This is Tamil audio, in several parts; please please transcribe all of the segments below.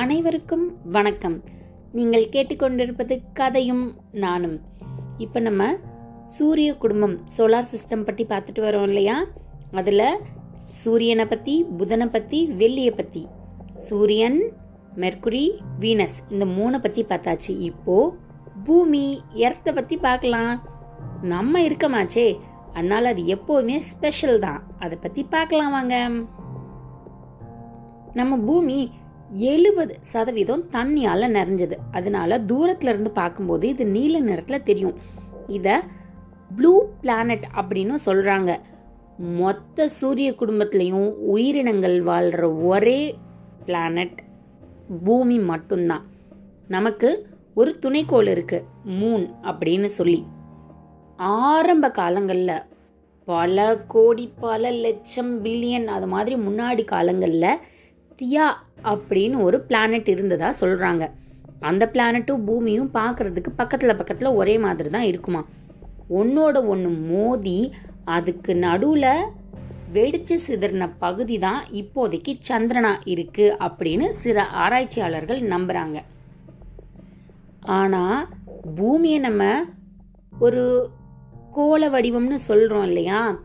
அனைவருக்கும் வணக்கம். நீங்கள் கேட்டுக்கொண்டிருப்பது கதையும் நானும். இப்போ நம்ம சூரிய குடும்பம் சோலார் சிஸ்டம் பற்றி பார்த்துட்டு வரோம் இல்லையா? அதில் சூரியனை பற்றி புதனை பற்றி வெள்ளியை பற்றி சூரியன் மெர்குரி வீனஸ் இந்த மூணை பற்றி பார்த்தாச்சு. இப்போது பூமி எர்த்தை பற்றி பார்க்கலாம். நம்ம இருக்கமாச்சே. அதனால் அது எப்போவுமே ஸ்பெஷல் தான். அதை பற்றி பார்க்கலாம் வாங்க. நம்ம பூமி எழுபது சதவீதம் தண்ணியால் நிறைஞ்சது. அதனால தூரத்துல இருந்து பார்க்கும்போது இது நீல நிறத்தில் தெரியும். இதை ப்ளூ பிளானட் அப்படின்னு சொல்றாங்க. மொத்த சூரிய குடும்பத்திலையும் உயிரினங்கள் வாழ்ற ஒரே பிளானட் பூமி மட்டும்தான். நமக்கு ஒரு துணைக்கோள் இருக்கு மூன் அப்படின்னு சொல்லி. ஆரம்ப காலங்களில் பல கோடி பல லட்சம் பில்லியன் அது மாதிரி முன்னாடி காலங்களில் தியா அப்படின்னு ஒரு பிளானட் இருந்ததா சொல்கிறாங்க அந்த பிளானட்டும் பூமியும் பார்க்கறதுக்கு பக்கத்தில் பக்கத்தில் ஒரே மாதிரி தான் இருக்குமா? ஒன்றோட ஒன்று மோதி அதுக்கு நடுவில் வெடிச்சு சிதறின பகுதி தான் இப்போதைக்கு சந்திரனா இருக்குது அப்படின்னு சில ஆராய்ச்சியாளர்கள் நம்புகிறாங்க ஆனால் பூமியை நம்ம ஒரு கோள வடிவம்னு சொல்கிறோம் இல்லையா?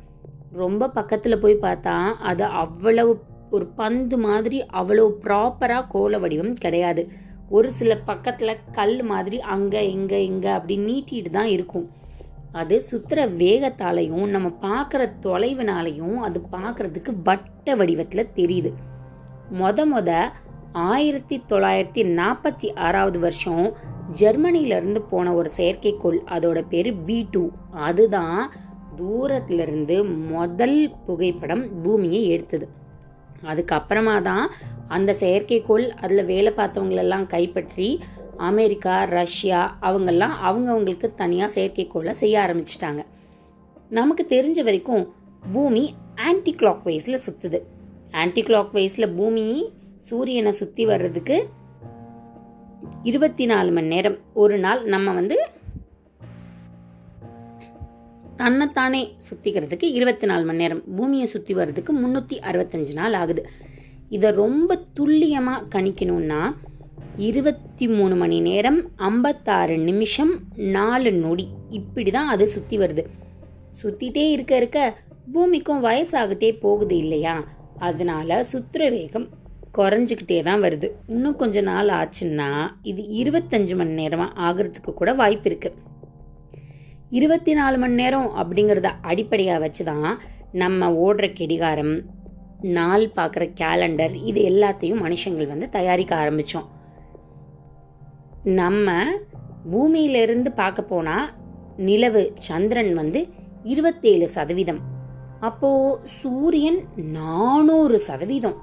ரொம்ப பக்கத்தில் போய் பார்த்தா அது அவ்வளவு ஒரு பந்து மாதிரி அவ்வளோ ப்ராப்பராக கோல வடிவம் கிடையாது. ஒரு சில பக்கத்தில் கல் மாதிரி அங்கே இங்கே இங்கே அப்படி நீட்டிட்டு தான் இருக்கும். அது சுற்றுற வேகத்தாலையும் நம்ம பார்க்குற தொலைவினாலையும் அது பார்க்குறதுக்கு வட்ட வடிவத்தில் தெரியுது. மொத மொத ஆயிரத்தி தொள்ளாயிரத்தி நாற்பத்தி ஆறாவது வருஷம் ஜெர்மனியிலேருந்து போன ஒரு செயற்கைக்கோள். அதோட பேர் பி டூ. அதுதான் தூரத்திலிருந்து முதல் புகைப்படம் பூமியை எடுத்தது. அதுக்கப்புறமா தான் அந்த செயற்கைக்கோள் அதில் வேலை பார்த்தவங்களெல்லாம் கைப்பற்றி அமெரிக்கா ரஷ்யா அவங்கெல்லாம் அவங்கவுங்களுக்கு தனியாக செயற்கைக்கோளை செய்ய ஆரம்பிச்சிட்டாங்க. நமக்கு தெரிஞ்ச வரைக்கும் பூமி ஆன்டி கிளாக் வைஸில் சுற்றுது ஆன்டி கிளாக் வைஸில் பூமி சூரியனை சுற்றி வர்றதுக்கு இருபத்தி நாலு மணி நேரம். ஒரு நாள் நம்ம வந்து தன்னைத்தானே சுத்திக்கிறதுக்கு இருபத்தி நாலு மணி நேரம். பூமியை சுற்றி வர்றதுக்கு முந்நூற்றி அறுபத்தஞ்சு நாள் ஆகுது. இதை ரொம்ப துல்லியமாக கணிக்கணும்னா இருபத்தி மூணு மணி நேரம் ஐம்பத்தாறு நிமிஷம் நாலு நொடி. இப்படி தான் அது சுற்றி வருது. சுற்றிட்டே இருக்க இருக்க பூமிக்கும் வயசாகிட்டே போகுது இல்லையா? அதனால சுற்றுற வேகம் குறைஞ்சிக்கிட்டே தான் வருது. இன்னும் கொஞ்ச நாள் ஆச்சுன்னா இது இருபத்தஞ்சு மணி நேரமாக ஆகிறதுக்கு கூட வாய்ப்பு இருக்குது இருபத்தி நாலு மணி நேரம் அப்படிங்கிறத அடிப்படையாக வச்சு தான் நம்ம ஓடுற கெடிகாரம் நாள் பார்க்குற கேலண்டர் இது எல்லாத்தையும் மனுஷங்கள் வந்து தயாரிக்க ஆரம்பித்தோம் நம்ம பூமியிலிருந்து பார்க்க போனால் நிலவு சந்திரன் வந்து இருபத்தேழு சதவீதம். அப்போது சூரியன் நானூறு சதவீதம்.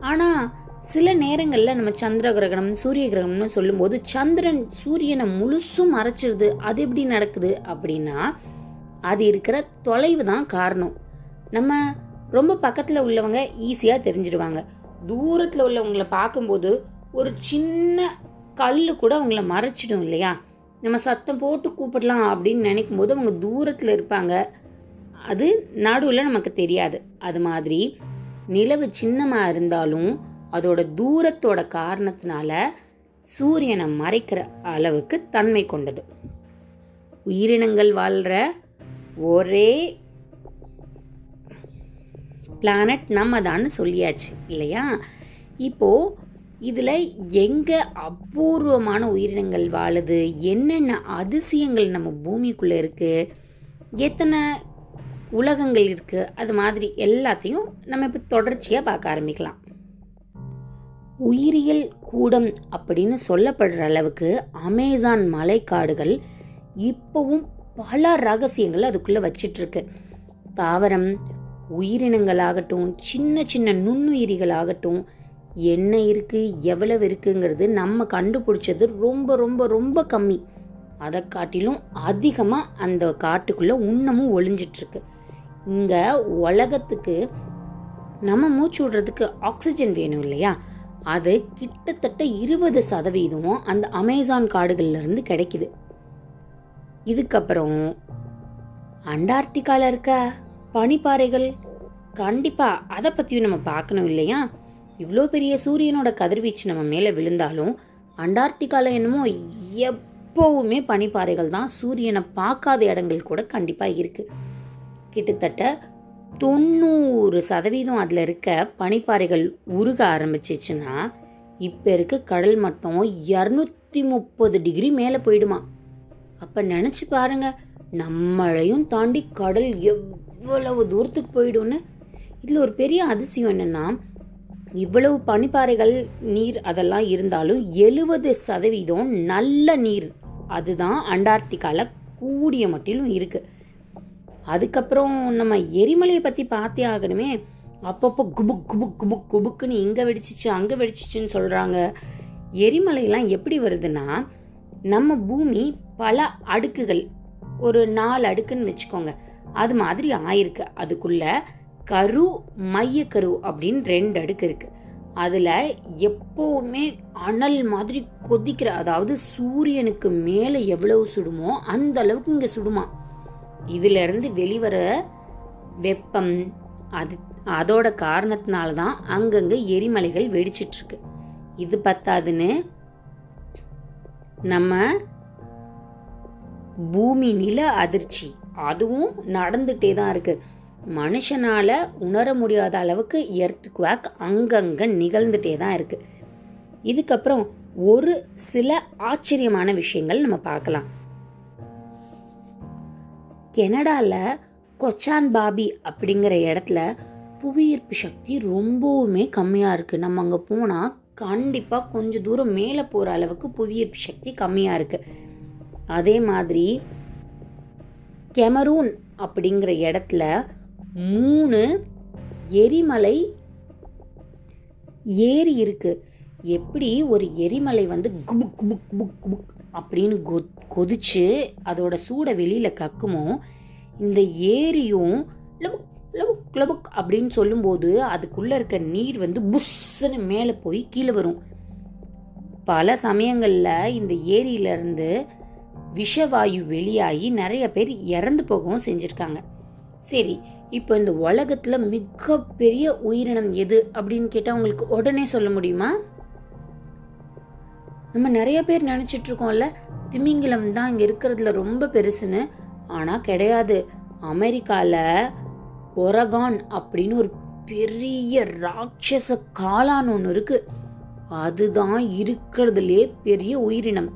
ஆனால் சில நேரங்களில் நம்ம சந்திர கிரகணம் சூரிய கிரகணம்னு சொல்லும்போது சந்திரன் சூரியனை முழுசும் மறைச்சிருது. அது எப்படி நடக்குது அப்படின்னா அது இருக்கிற தொலைவு தான் காரணம். நம்ம ரொம்ப பக்கத்தில் உள்ளவங்க ஈஸியாக தெரிஞ்சிடுவாங்க தூரத்தில் உள்ளவங்களை பார்க்கும்போது ஒரு சின்ன கல் கூட அவங்கள மறைச்சிடும் இல்லையா? நம்ம சத்தம் போட்டு கூப்பிடலாம் அப்படின்னு நினைக்கும் போது அவங்க தூரத்தில் இருப்பாங்க. அது நடுவில் நமக்கு தெரியாது. அது மாதிரி நிலவு சின்னமாக இருந்தாலும் அதோட தூரத்தோட காரணத்தினால சூரியனை மறைக்கிற அளவுக்கு தன்மை கொண்டது. உயிரினங்கள் வாழ்கிற ஒரே பிளானட் நம்ம தான் சொல்லியாச்சு இல்லையா? இப்போ இதில் எங்கே அபூர்வமான உயிரினங்கள் வாழுது என்னென்ன அதிசயங்கள் நம்ம பூமிக்குள்ளே இருக்குது எத்தனை உலகங்கள் இருக்குது அது மாதிரி எல்லாத்தையும் நம்ம இப்போ தொடர்ச்சியாக பார்க்க ஆரம்பிக்கலாம். உயிரியல் கூடம் அப்படின்னு சொல்லப்படுற அளவுக்கு அமேசான் மலைக்காடுகள் இப்போவும் பல ரகசியங்கள் அதுக்குள்ளே வச்சிட்ருக்கு. தாவரம் உயிரினங்களாகட்டும் சின்ன சின்ன நுண்ணுயிரிகளாகட்டும் என்ன இருக்குது எவ்வளவு இருக்குங்கிறது நம்ம கண்டுபிடிச்சது ரொம்ப ரொம்ப ரொம்ப கம்மி. அதை காட்டிலும் அதிகமாக அந்த காட்டுக்குள்ளே இன்னமும் ஒளிஞ்சிட்ருக்கு. இங்கே உலகத்துக்கு நம்ம மூச்சு விடுறதுக்கு ஆக்சிஜன் வேணும் இல்லையா? அது கிட்டத்தட்ட இருபது சதவீதம் அந்த அமேசான் காடுகள்ல இருந்து கிடைக்குது. இதுக்கப்புறம் அண்டார்டிகால இருக்க பனிப்பாறைகள் கண்டிப்பா அதை பத்தியும் நம்ம பார்க்கணும் இல்லையா? இவ்வளோ பெரிய சூரியனோட கதிர்வீச்சு நம்ம மேலே விழுந்தாலும் அண்டார்டிகாவில் என்னமோ எப்போவுமே பனிப்பாறைகள் தான் சூரியனை பார்க்காத இடங்கள் கூட கண்டிப்பாக இருக்குது கிட்டத்தட்ட தொண்ணூறு சதவீதம் அதில் இருக்க பனிப்பாறைகள் உருக ஆரம்பிச்சிச்சுன்னா இப்போ இருக்க கடல் மட்டம் இரநூத்தி முப்பது டிகிரி மேலே போயிடுமா? அப்போ நினச்சி பாருங்க நம்மளையும் தாண்டி கடல் எவ்வளவு தூரத்துக்கு போயிடும்னு? இதில் ஒரு பெரிய அதிசயம் என்னென்னா இவ்வளவு பனிப்பாறைகள் நீர் அதெல்லாம் இருந்தாலும் எழுபது சதவீதம் நல்ல நீர் அதுதான் அண்டார்டிகாவில் கூடிய மட்டிலும் இருக்குது அதுக்கப்புறம் நம்ம எரிமலையை பற்றி பார்த்தே ஆகணுமே. அப்பப்போ குபுக் குபுக் குபுக் குபுக்குன்னு இங்கே வெடிச்சிச்சு அங்கே வெடிச்சிச்சுன்னு சொல்கிறாங்க எரிமலையெல்லாம் எப்படி வருதுன்னா நம்ம பூமி பல அடுக்குகள் ஒரு நாலு அடுக்குன்னு வச்சுக்கோங்க. அது மாதிரி ஆயிருக்கு. அதுக்குள்ள கரு மையக்கரு அப்படின்னு ரெண்டு அடுக்கு இருக்கு. அதில் எப்போவுமே அனல் மாதிரி கொதிக்கிற அதாவது சூரியனுக்கு மேலே எவ்வளவு சுடுமோ அந்த அளவுக்கு இங்கே சுடுமா. இதிலிருந்து வெளிவர வெப்பம் அது அதோட காரணத்தினால தான் அங்கங்கே எரிமலைகள் வெடிச்சிட்ருக்கு. இது பத்தாதுன்னு நம்ம பூமி நில அதிர்ச்சி அதுவும் நடந்துட்டே தான் இருக்கு. மனுஷனால உணர முடியாத அளவுக்கு எர்த் குவாக் அங்கங்க நிகழ்ந்துட்டே தான் இருக்கு. இதுக்கப்புறம் ஒரு சில ஆச்சரியமான விஷயங்கள் நம்ம பார்க்கலாம். கெனடால கொச்சான் பாபி அப்படிங்கிற இடத்துல புவியீர்ப்பு சக்தி ரொம்பவுமே கம்மியாக இருக்குது நம்ம அங்கே போனால் கண்டிப்பாக கொஞ்சம் தூரம் மேலே போகிற அளவுக்கு புவியீர்ப்பு சக்தி கம்மியாக இருக்குது அதே மாதிரி கெமரூன் அப்படிங்கிற இடத்துல மூணு எரிமலை ஏரி இருக்குது எப்படி ஒரு எரிமலை வந்து குபுக் குபுக் குபுக் குபுக் அப்படின்னு கொ கொதிச்சு அதோட சூடை வெளியில கக்குமோ இந்த ஏரியும் லபுக் லபுக் லபுக் அப்படின்னு சொல்லும்போது அதுக்குள்ள இருக்க நீர் வந்து புஷ்ஷுன்னு மேலே போய் கீழே வரும். பல சமயங்களில் இந்த ஏரியிலேருந்து விஷவாயு வெளியாகி நிறைய பேர் இறந்து போகவும் செஞ்சிருக்காங்க. சரி இப்போ இந்த உலகத்தில் மிகப்பெரிய உயிரினம் எது அப்படின்னு கேட்டால் உங்களுக்கு உடனே சொல்ல முடியுமா? நம்ம நிறைய பேர் நினைச்சிட்டு இருக்கோம்ல திமிங்கிலம் தான் இங்க இருக்கிறதுல ரொம்ப பெருசுன்னு. ஆனா கிடையாது. அமெரிக்கால ஒரகான் அப்படின்னு ஒரு பெரிய ராட்சச காளான் ஒன்று இருக்கு. அதுதான் இருக்கிறதுலே பெரிய உயிரினம்.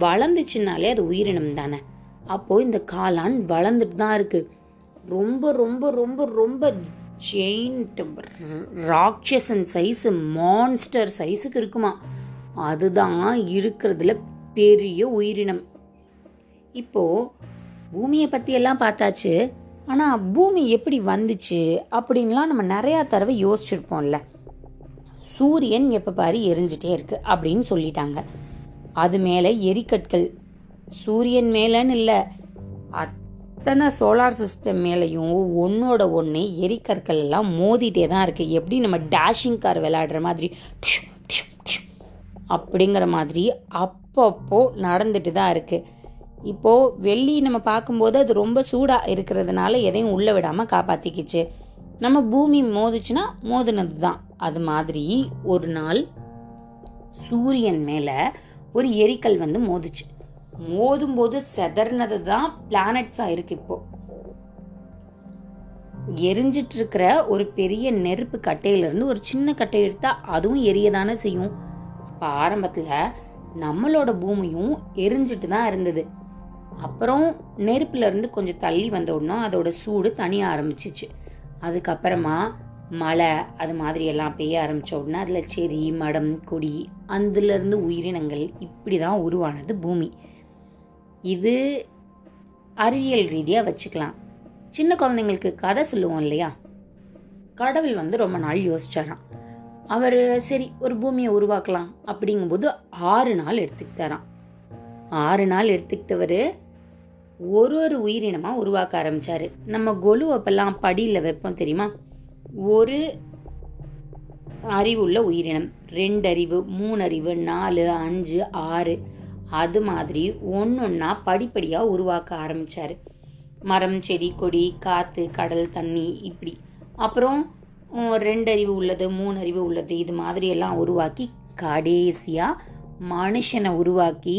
வளர்ந்துச்சுனாலே அது உயிரினம் தானே. அப்போ இந்த காளான் வளர்ந்துட்டு தான் இருக்கு. ரொம்ப ரொம்ப ரொம்ப ரொம்ப ஜெயிண்ட் ராட்சசன் சைஸ் மான்ஸ்டர் சைஸுக்கு இருக்குமா. அதுதான் இருக்கிறதுல பெரிய உயிரினம். இப்போ பூமியை பத்தி எல்லாம் பார்த்தாச்சு. ஆனா பூமி எப்படி வந்துச்சு அப்படின்லாம் நம்ம நிறைய தடவை யோசிச்சிருப்போம்ல. சூரியன் எப்ப பாரு எரிஞ்சிட்டே இருக்கு அப்படின்னு சொல்லிட்டாங்க. அது மேலே எரிக்கற்கள். சூரியன் மேலன்னு இல்லை. அத்தனை சோலார் சிஸ்டம் மேலேயும் ஒன்னோட ஒன்று எரிக்கற்கள் எல்லாம் மோதிட்டே தான் இருக்கு. எப்படி நம்ம டேஷிங் கார் விளையாடுற மாதிரி. அப்படிங்கிற மாதிரி அப்பப்போ நடந்துட்டு தான் இருக்குது இப்போது வெள்ளி நம்ம பார்க்கும்போது அது ரொம்ப சூடாக இருக்கிறதுனால எதையும் உள்ளே விடாமல் காப்பாற்றிக்கிச்சு நம்ம பூமி மோதுச்சுன்னா மோதினது தான். அது மாதிரி ஒரு நாள் சூரியன் மேலே ஒரு எரிக்கல் வந்து மோதுச்சு. மோதும் போது செதறினது தான் பிளானட்ஸாக இருக்கு இப்போ. எரிஞ்சிட்டு இருக்கிற ஒரு பெரிய நெருப்பு கட்டையிலிருந்து ஒரு சின்ன கட்டை எடுத்தா அதுவும் எரியதானே செய்யும். அப்ப ஆரம்பத்துல நம்மளோட பூமியும் எரிஞ்சிட்டு தான் இருந்தது. அப்புறம் நெருப்புல இருந்து கொஞ்சம் தள்ளி வந்த உடனே அதோட சூடு தனிய ஆரம்பிச்சிச்சு. அதுக்கப்புறமா மழை அது மாதிரி எல்லாம் பெய்ய ஆரம்பிச்ச உடனே அதுல செடி மடம் கொடி அதுல இருந்து உயிரினங்கள் இப்படிதான் உருவானது பூமி. இது அறிவியல் ரீதியா வச்சுக்கலாம். சின்ன குழந்தைங்களுக்கு கதை சொல்லுவோம் இல்லையா? கடவுள் வந்து ரொம்ப நாள் யோசிச்சாராம். அவர் சரி ஒரு பூமியை உருவாக்கலாம் அப்படிங்கும்போது ஆறு நாள் எடுத்துக்கிட்டாராம். ஆறு நாள் எடுத்துக்கிட்டவர் ஒரு ஒரு உயிரினமாக உருவாக்க ஆரம்பித்தார் நம்ம கொலு அப்பெல்லாம் படியில் வைப்போம் தெரியுமா? ஒரு அறிவுள்ள உயிரினம் ரெண்டு அறிவு மூணு அறிவு நாலு அஞ்சு ஆறு அது மாதிரி ஒன்றொன்றா படிப்படியாக உருவாக்க ஆரம்பித்தார் மரம் செடி கொடி காற்று கடல் தண்ணி இப்படி. அப்புறம் ரெண்டு அறிவு உள்ளது மூணு அறிவு உள்ளது. இது மாதிரி எல்லாம் உருவாக்கி கடைசியாக மனுஷனை உருவாக்கி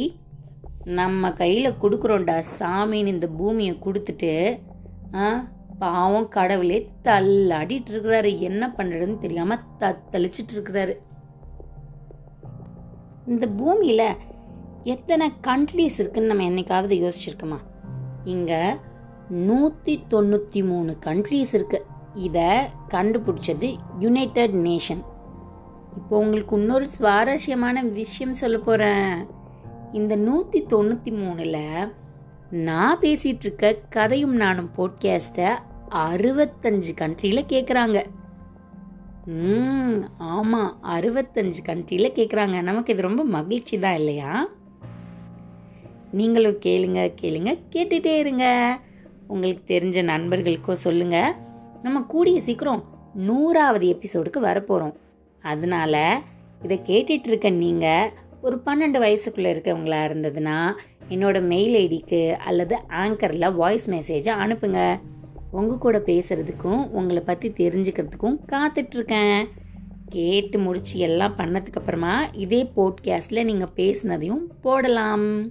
நம்ம கையில் கொடுக்குறோண்டா சாமின்னு இந்த பூமியை கொடுத்துட்டு பாவம் கடவுளே தள்ளாடிட்டு இருக்கிறாரு. என்ன பண்ணுறதுன்னு தெரியாமல் தத்தளிச்சிட்டு இருக்கிறாரு. இந்த பூமியில் எத்தனை கண்ட்ரீஸ் இருக்குன்னு நம்ம என்னைக்காவது யோசிச்சிருக்கோமா? இங்கே நூற்றி தொண்ணூற்றி மூணு கண்ட்ரீஸ் இருக்கு. இதை கண்டுபிடிச்சது யுனைடெட் நேஷன் இப்போ உங்களுக்கு இன்னொரு சுவாரஸ்யமான விஷயம் சொல்ல போகிறேன் இந்த நூற்றி தொண்ணூற்றி மூணில் நான் பேசிகிட்டு இருக்க கதையும் நானும் போட்காஸ்ட்டை அறுபத்தஞ்சு கண்ட்ரியில் கேட்குறாங்க ம் ஆமாம் அறுபத்தஞ்சு கண்ட்ரியில் கேட்குறாங்க நமக்கு இது ரொம்ப மகிழ்ச்சி தான் இல்லையா? நீங்களும் கேளுங்க கேளுங்க கேட்டுட்டே இருங்க. உங்களுக்கு தெரிஞ்ச நண்பர்களுக்கும் சொல்லுங்கள் நம்ம கூடிய சீக்கிரம் நூறாவது எபிசோடுக்கு வரப்போகிறோம் அதனால இதை கேட்டுட்டு இருக்க நீங்கள் ஒரு பன்னெண்டு வயசுக்குள்ளே இருக்கிறவங்களா இருந்ததுன்னா என்னோட மெயில் ஐடிக்கு அல்லது ஆங்கரில் வாய்ஸ் மெசேஜை அனுப்புங்க. உங்கள் கூட பேசுகிறதுக்கும் உங்களை பற்றி தெரிஞ்சுக்கிறதுக்கும் காத்துட்ருக்கேன். கேட்டு முடிச்சு எல்லாம் பண்ணதுக்கப்புறமா இதே போட்காஸ்டில் நீங்கள் பேசுனதையும் போடலாம்.